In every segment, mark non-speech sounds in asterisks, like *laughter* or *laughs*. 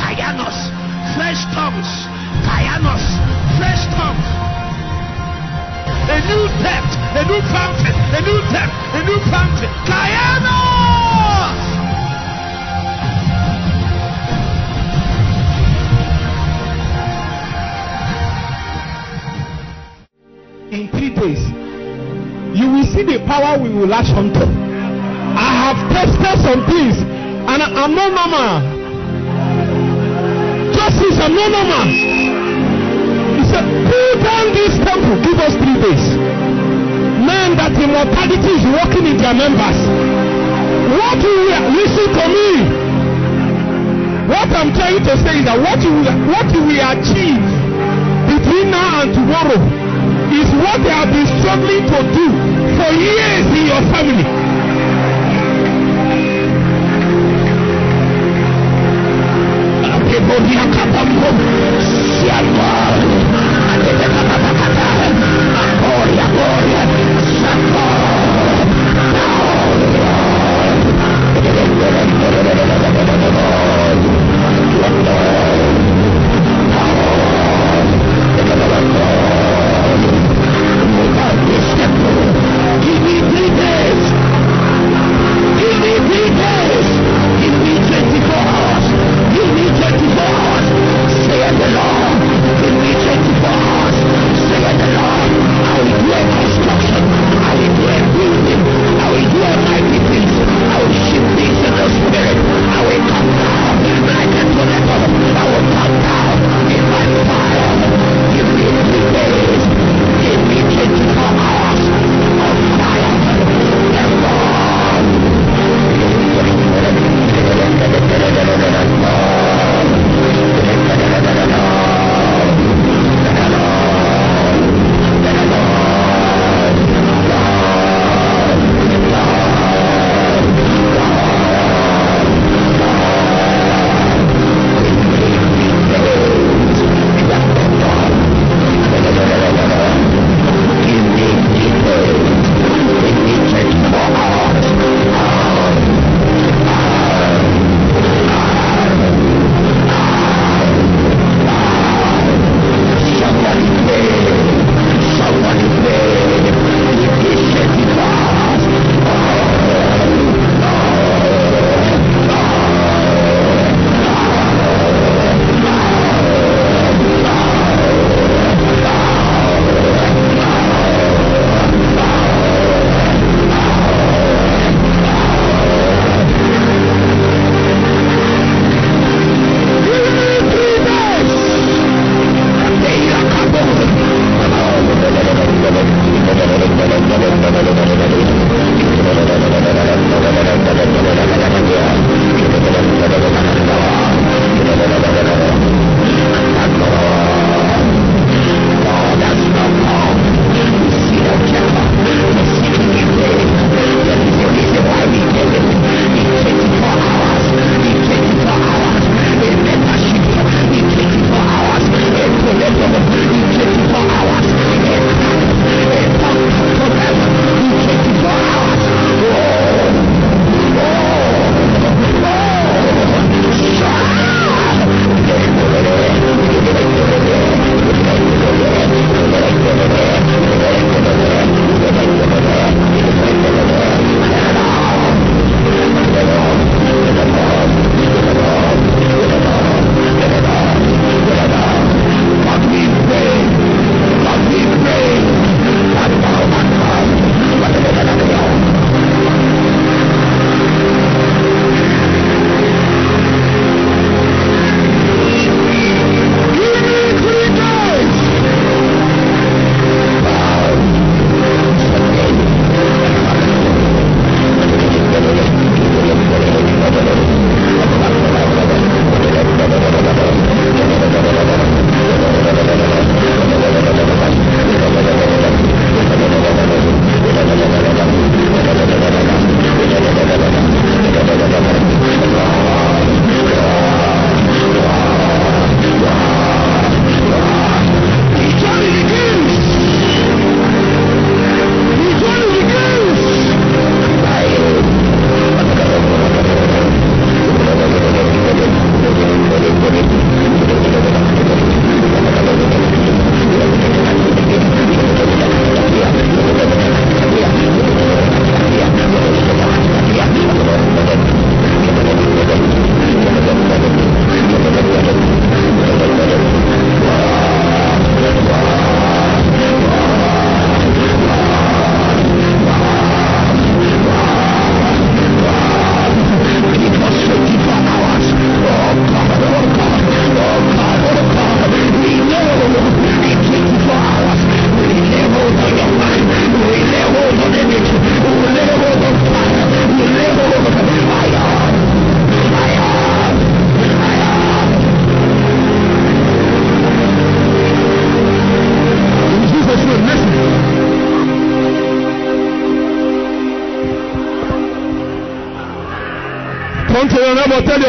Kayanos, fresh tongues, Kayanos, fresh tongues. A new depth, a new fountain, a new depth, a new fountain. Kayanos! in three days you will see the power we will latch onto i have tested some things and i'm not normal justice i'm not normal he said pull down this temple. Give us three days. Men that immortality is working in their members. What you will listen to me? What i'm trying to say is that what you what you will achieve between now and tomorrow is what they have been struggling to do for years in your family.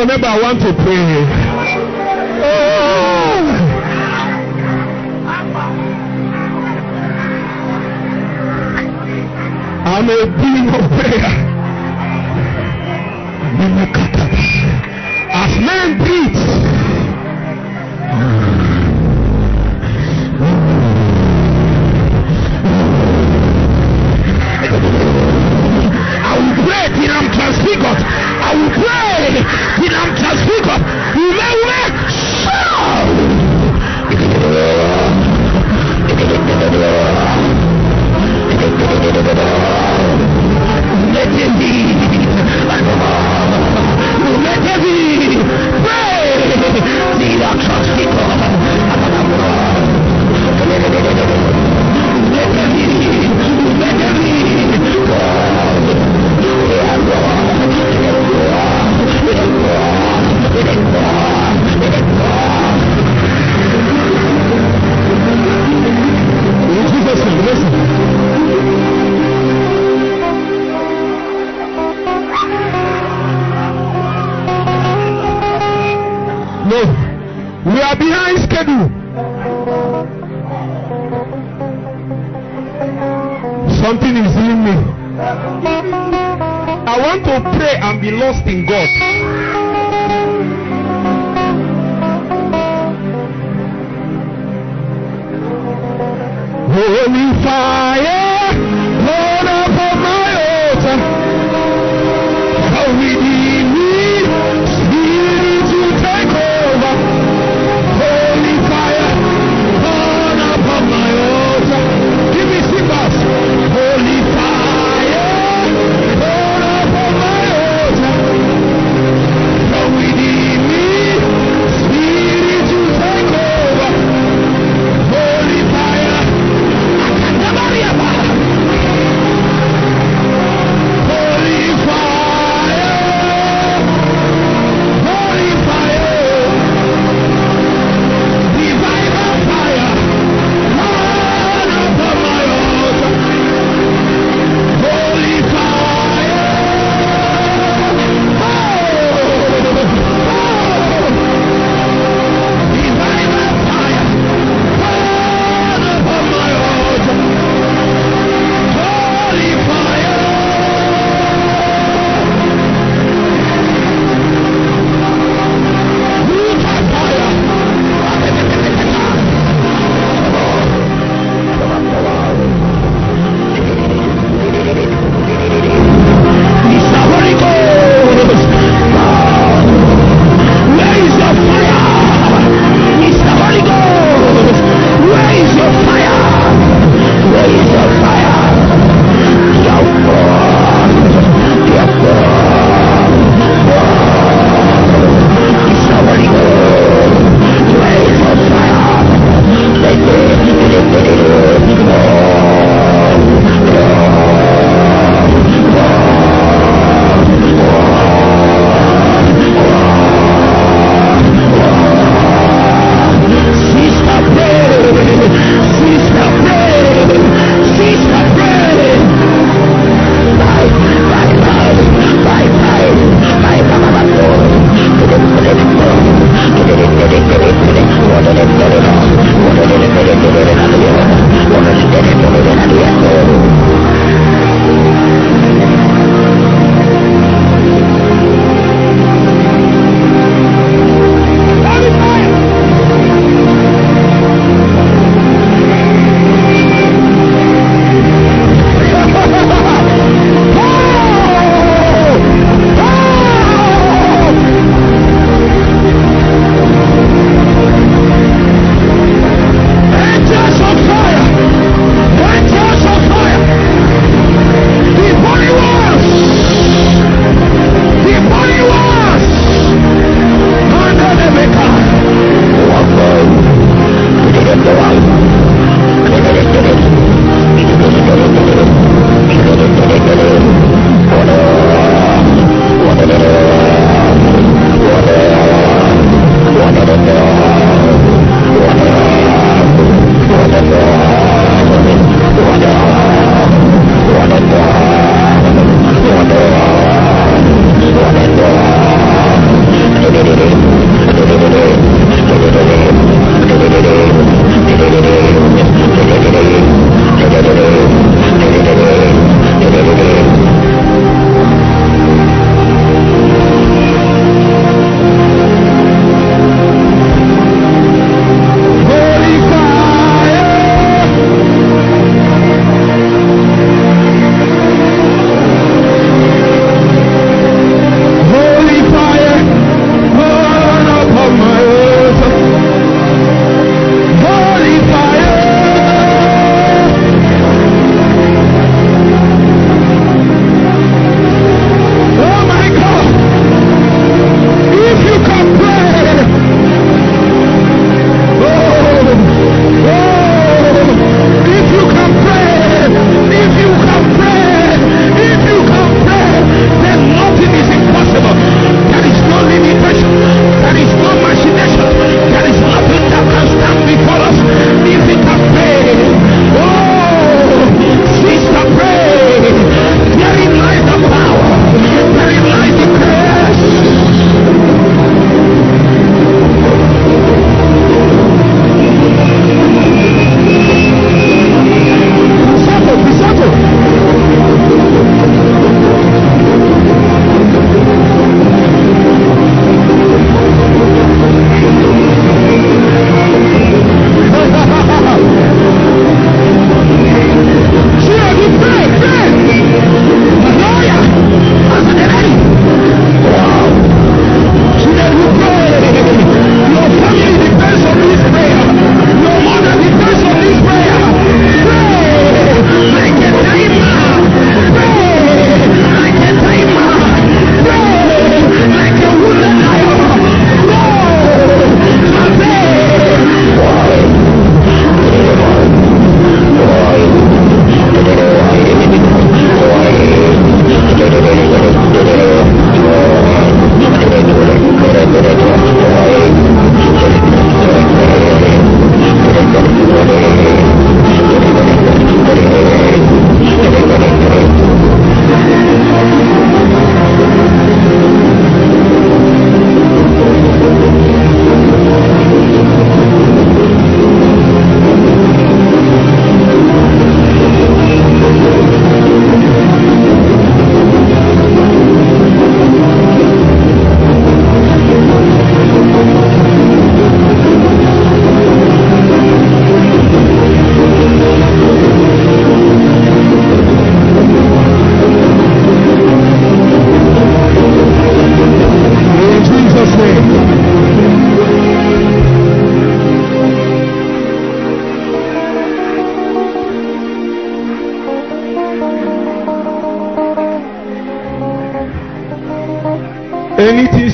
Neighbor, I want to pray.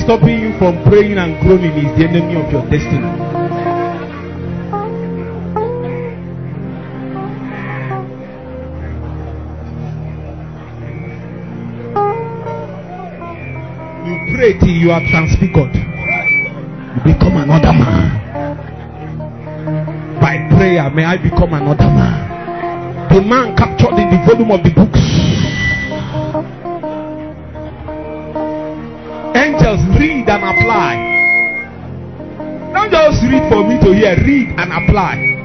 Stopping you from praying and groaning is the enemy of your destiny. You pray till you are transfigured. You become another man. By prayer, may I become another man. The man captured in the volume of the books. Angels read and apply. Don't just read for me to hear, read and apply.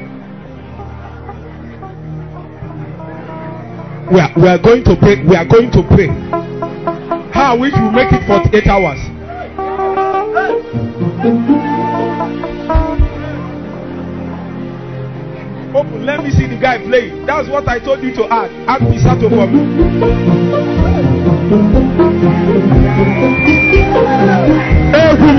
We are, we are going to pray. We are going to pray. How we make it for 48 hours. Open, let me see the guy play. That's what I told you to add. Add Misato for me. Egwu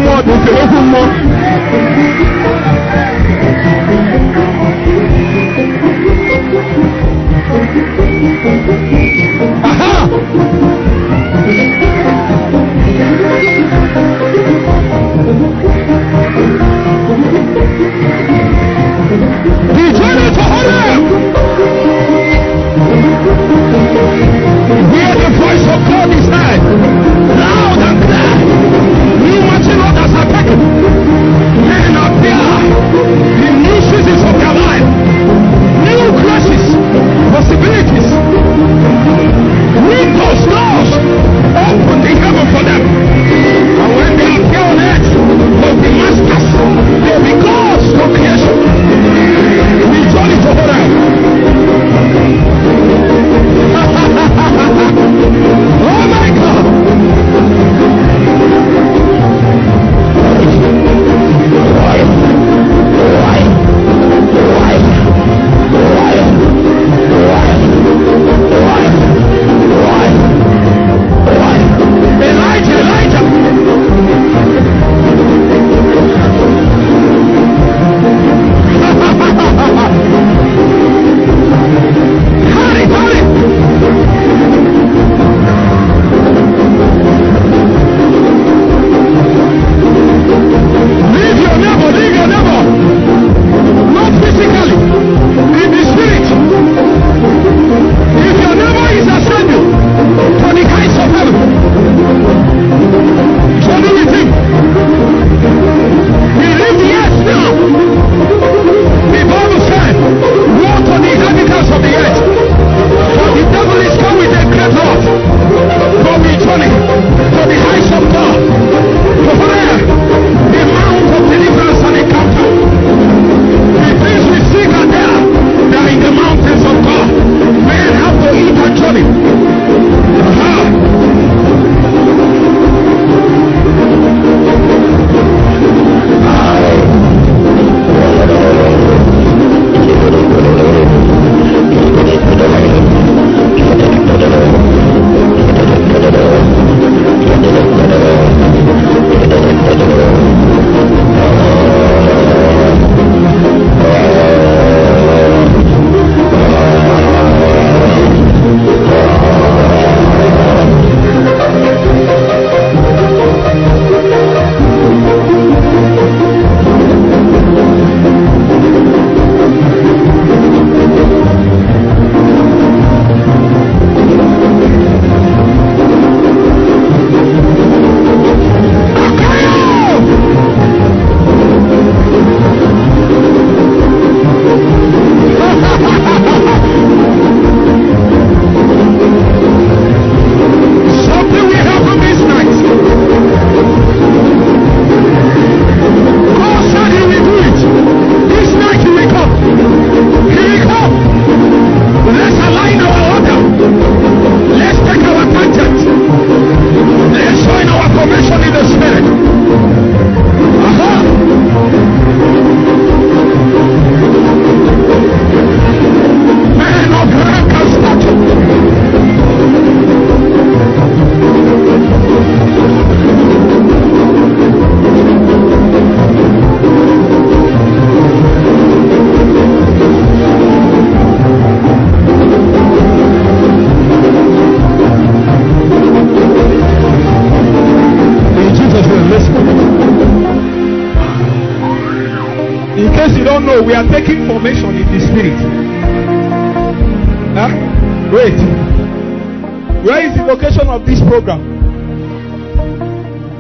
program?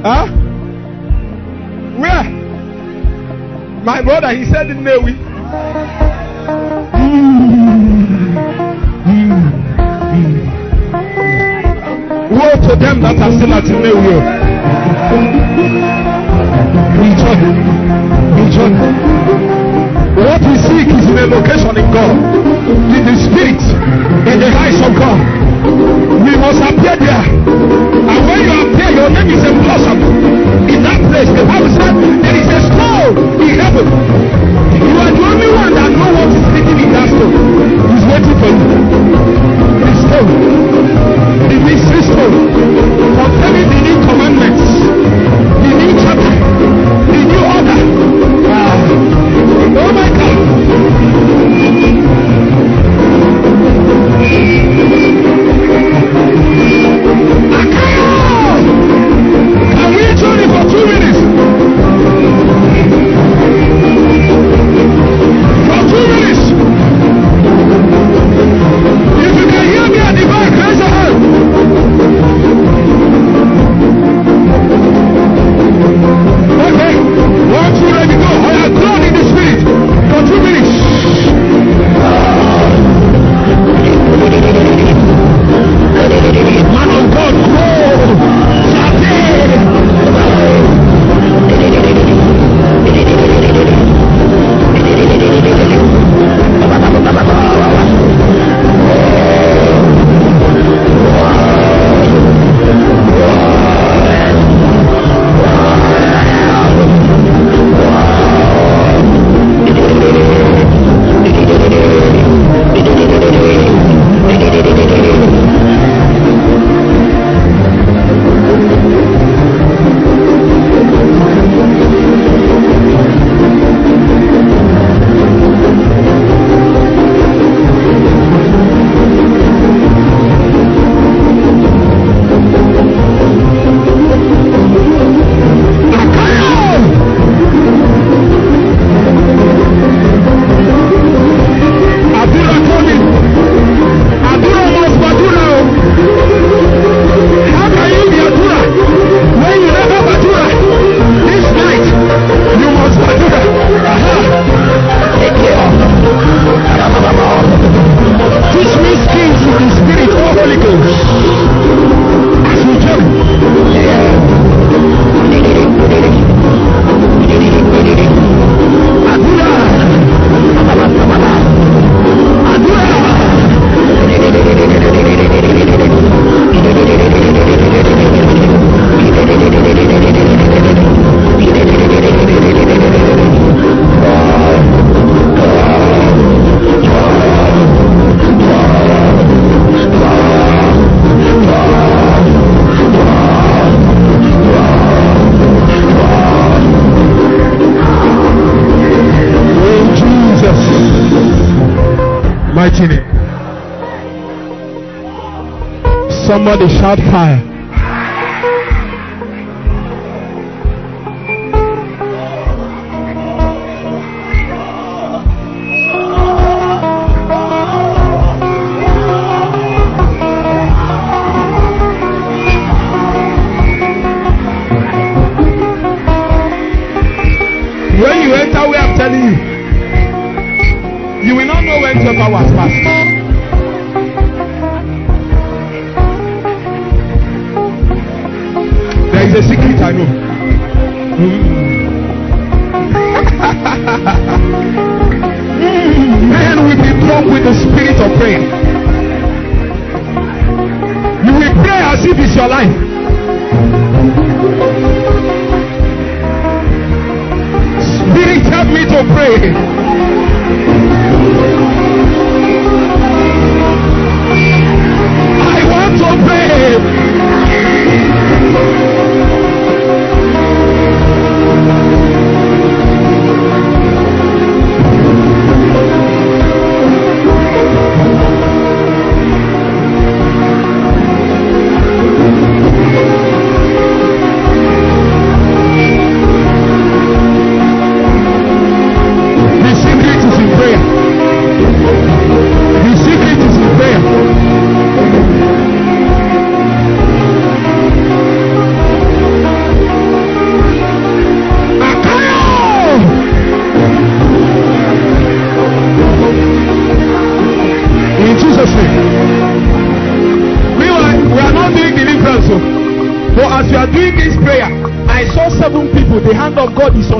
Huh? Where? My brother, he said in Nnewi. Woe to them that are still at Nnewi. Oh. Rejoice. Rejoice. What we seek is in a location in God, in the spirit, in the eyes of God. There is a stone in heaven. You are the only one that knows what is written in that stone. He's waiting for you. The stone. The mystery stone. Containing the new commandments. Somebody shout fire. When you enter where I'm telling you, you will not know when your 12 hours passed. There is a secret I know. Hmm. *laughs* Men will be drunk with the spirit of prayer. You will pray as if it's your life. Spirit help me to pray. I want to pray.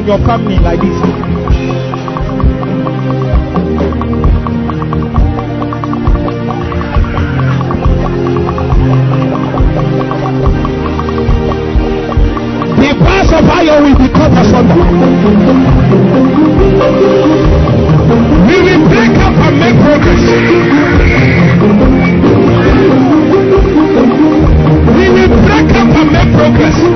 Of your family like this. The bars of iron will be cut asunder. We will break up and make progress. We will break up and make progress.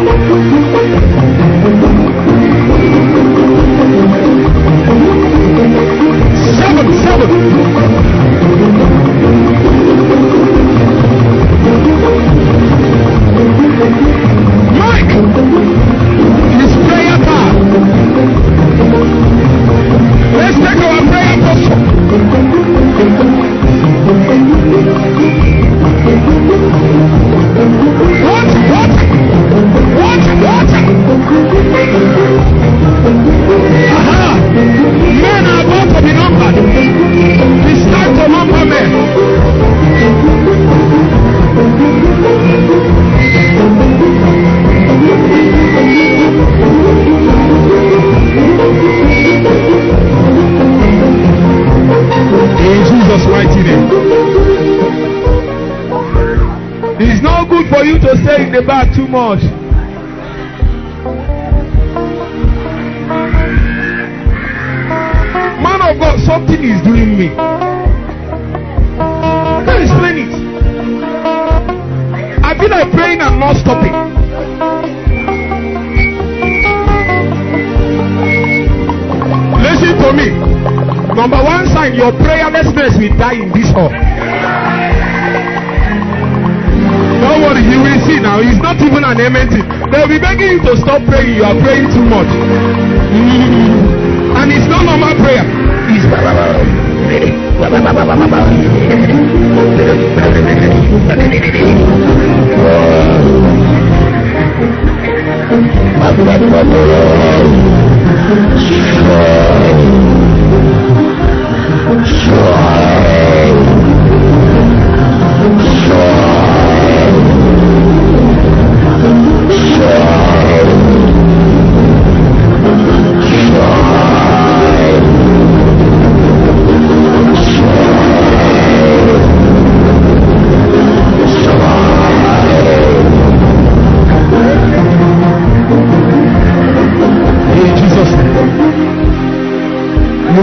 And not. Listen to me. Number one sign your prayerlessness will die in this hall. Don't worry, you will see now. It's not even an thing. They'll be begging you to stop praying. You are praying too much. And it's not normal prayer. It's *laughs* in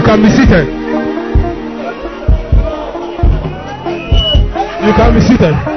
can be seated. You can be seated.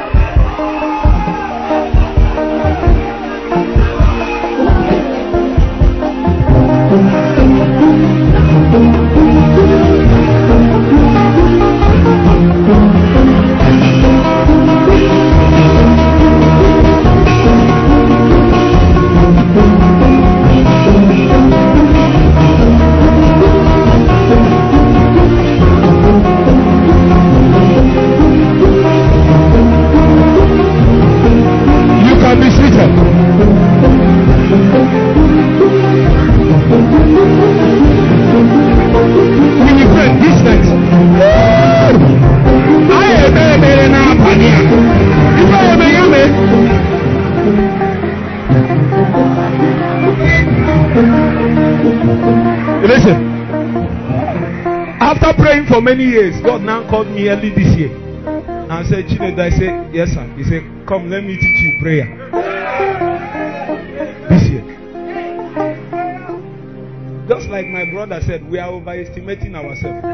Many years, God now called me early this year. And I said, Chinedu, I said, yes, sir. He said, come, let me teach you prayer. This year. Just like my brother said, we are overestimating ourselves.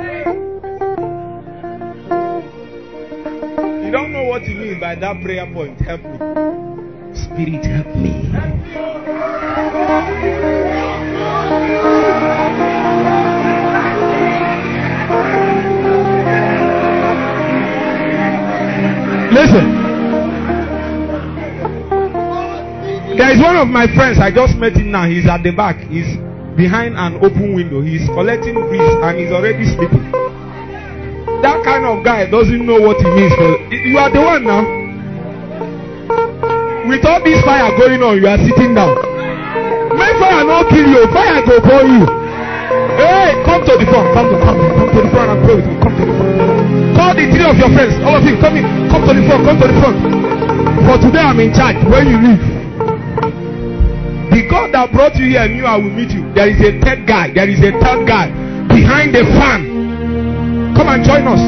You don't know what you mean by that prayer point. Help me. Spirit, help me. There is one of my friends. I just met him now. He's at the back. He's behind an open window. He's collecting breeze and he's already sleeping. That kind of guy doesn't know what he means. For you are the one now. With all this fire going on, you are sitting down. May fire not kill you. Fire go burn you. Hey, come to the front. Come to come, come to the front and pray with me. Come to the front. Call the three of your friends. All of you, come in. Come to the front. Come to the front. For today, I'm in charge. When you leave, The God that brought you here knew I will meet you. There is a third guy. There is a third guy behind the fan. Come and join us.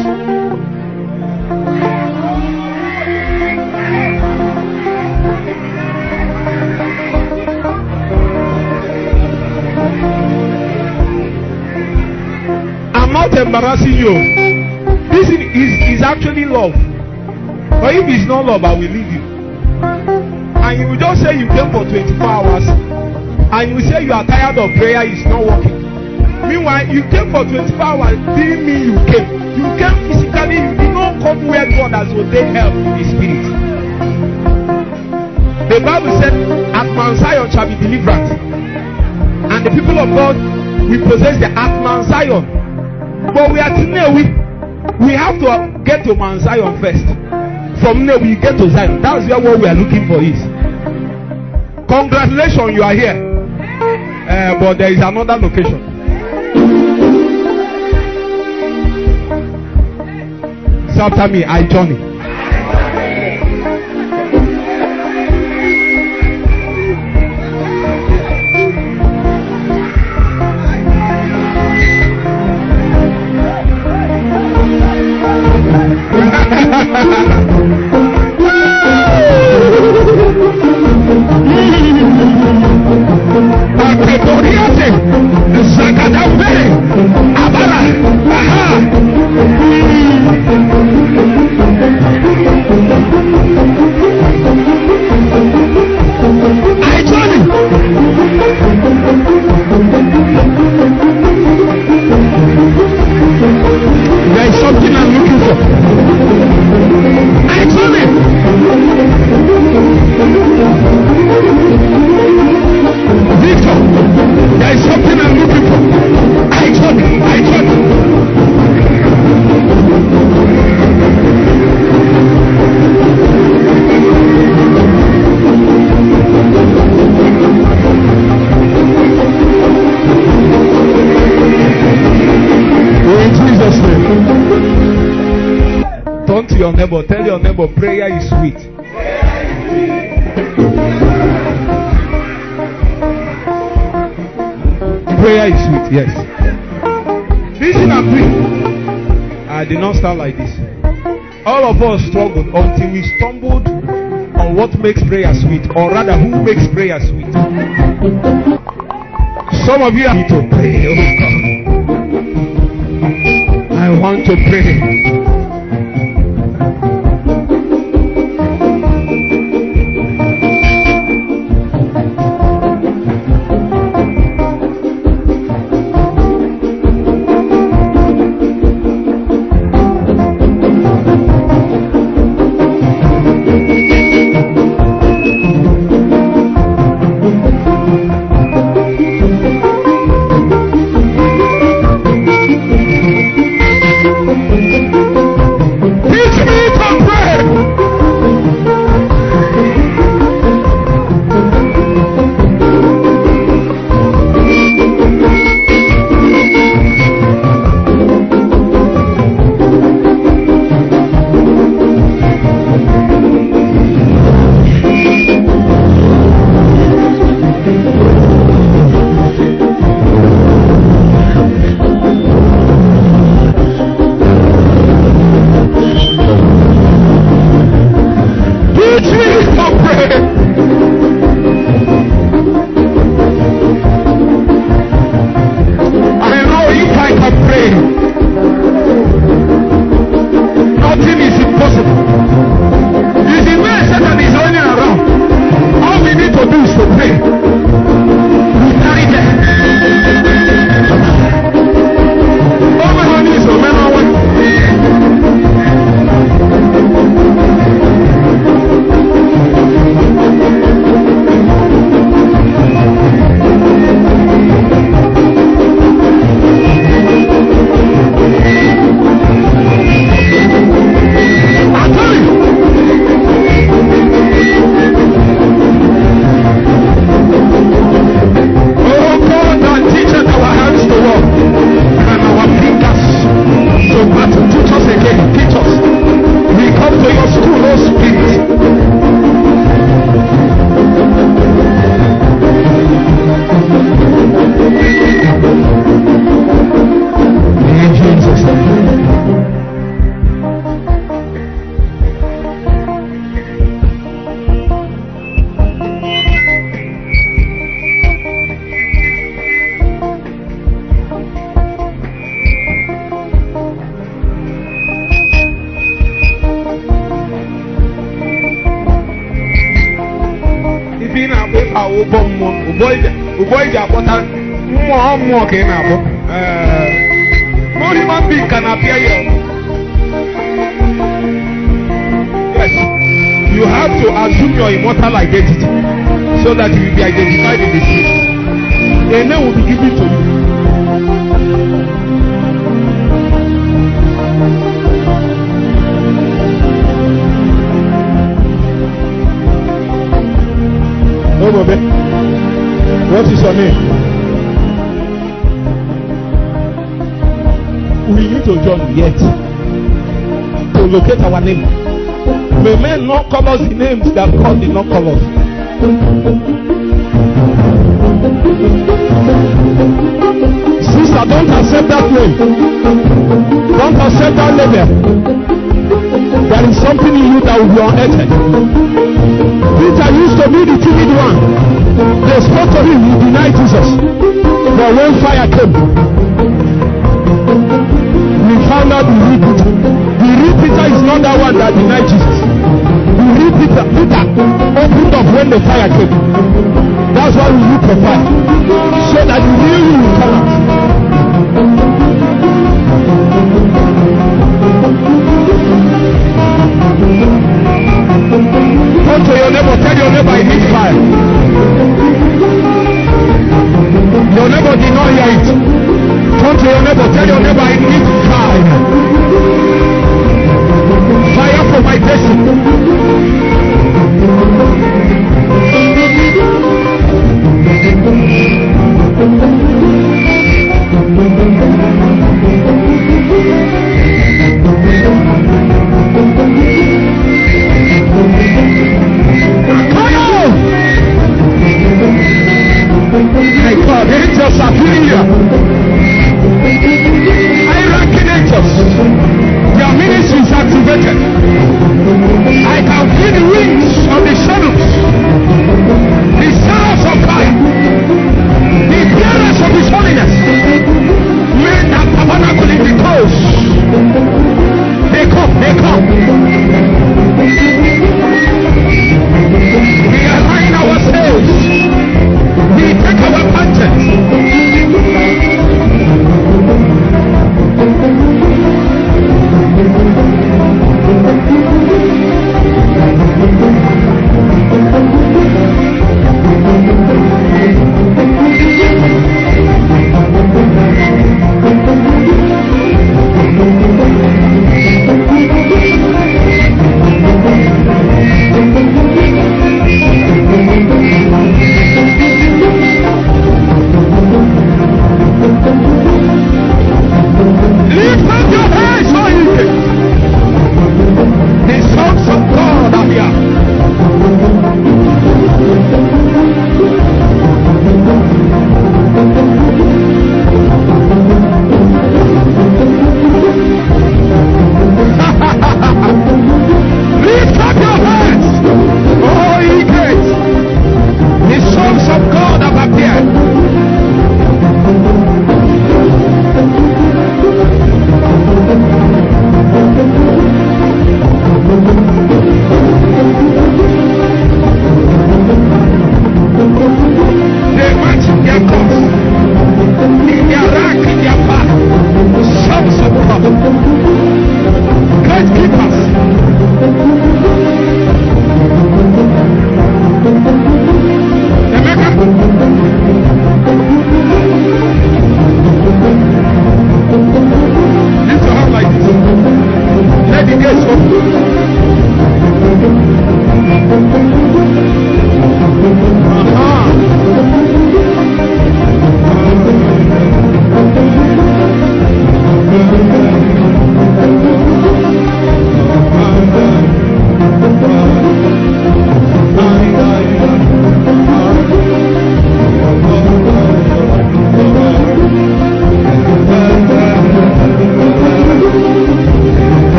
I'm not embarrassing you. This is, is, actually love. But if it's not love, I will leave you. And you just say you came for 24 hours. And you say you are tired of prayer, it's not working. Meanwhile, you came for 24 hours, didn't mean you came. You came physically, you did not come where God has ordained help in the spirit. The Bible said, At Mount Zion shall be deliverance. And the people of God we possess the at Mount Zion. But we are Newi. We have to get to Mount Zion first. From there we get to Zion. That's where what we are looking for is. Congratulations, you are here. Uh, but there is another location. So after me, I Johnny. Neighbor. Tell your neighbor prayer is sweet. Prayer is sweet, yes. Listen and pray. I did not start like this. All of us struggled until we stumbled on what makes prayer sweet, or rather, who makes prayer sweet. Some of you need to pray. Oh. I want to pray. To join yet to locate our name. May men not call us the names that God did not call us. Sister, don't accept that name. Don't accept that label. There is something in you that will be unearthed. Peter used to be the timid one. They spoke to him, he denied Jesus. But when fire came, we found out the real Peter. The real Peter is not that one that denied Jesus. The real Peter, Peter opened up when the fire came. That's why we look for fire. So that the real you will come out. Turn to your neighbor, tell your neighbor I need fire. Your neighbor did not hear it. Turn to your neighbor, tell your neighbor I need fire. Fire for my destiny. Come on! My God,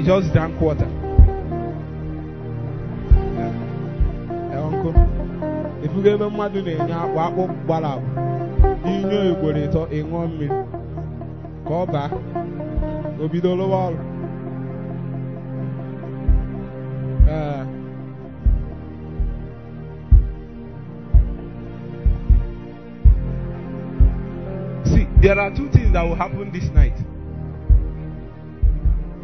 We just drank water. Ifugo ebe mmadụ na-enye akpụ akpụ gbara agba inye ugboro ịtọ ịṅụọ mmiri ka ọ baa o bido lụwa ọrụ Ee. See, there are two things that will happen this night.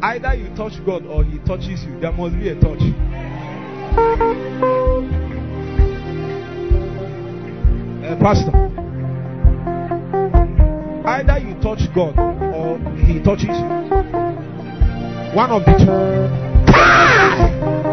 Either you touch God or He touches you. There must be a touch. Uh, Pastor, either you touch God or He touches you. One of the two.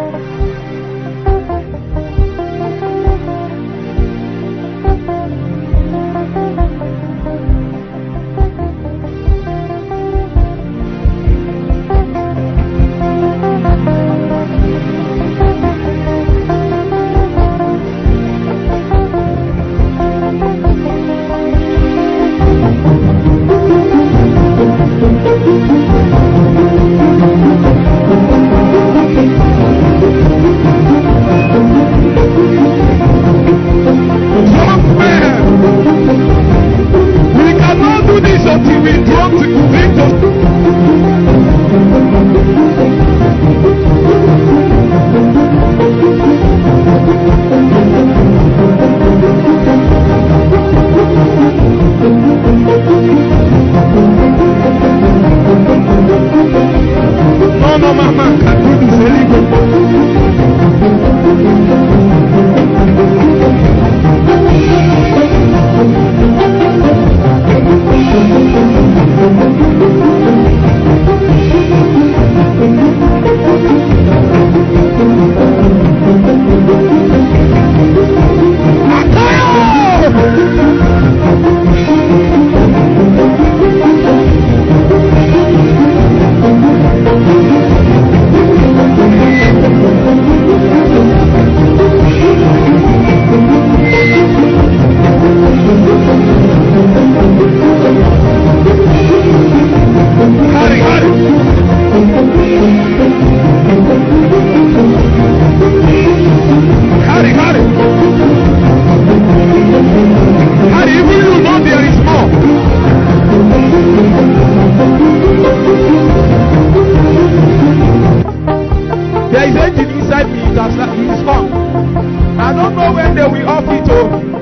Don't know when they will off it. Oh.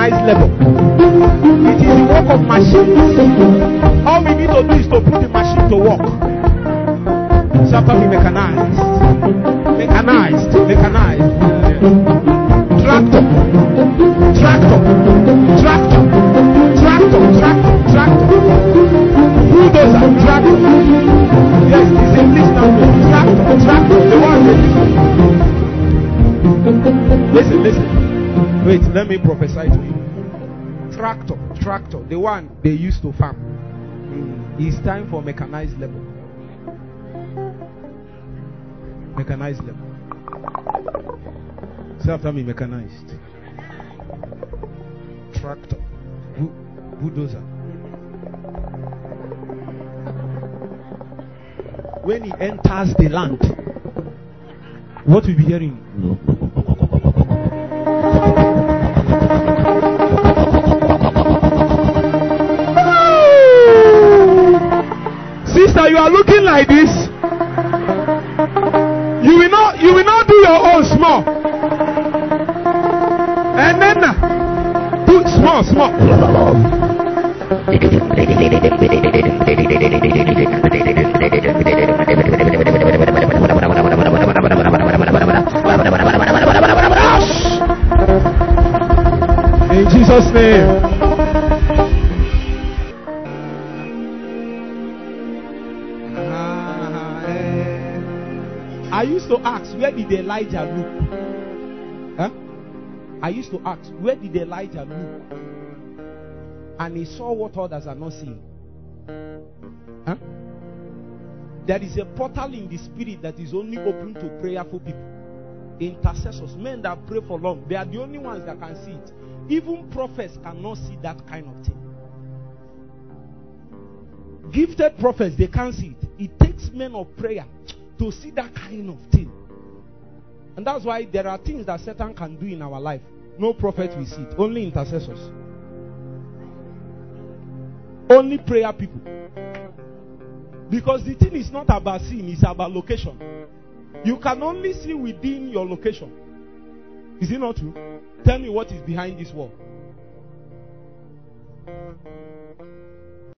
Mechanized level. It is the work of machines. All we need to do is to put the machine to work. So after we mechanized, mechanized, Tractor, the one they used to farm. Mm, It's time for mechanized level. Mechanized level. Say after me, mechanized. Tractor, Bu- bulldozer. When he enters the land, what will be hearing? Are looking like this. You will not you will not do your own small. And then uh, do small, small. In Jesus' name. Elijah look? Huh? I used to ask, where did Elijah look? And he saw what others are not seeing. Huh? There is a portal in the spirit that is only open to prayerful people. Intercessors, men that pray for long, they are the only ones that can see it. Even prophets cannot see that kind of thing. Gifted prophets, they can't see it. It takes men of prayer to see that kind of thing. And that's why there are things that Satan can do in our life. No prophet will see it, only intercessors. Only prayer people. Because the thing is not about seeing, it's about location. You can only see within your location. Is it not true? Tell me what is behind this wall.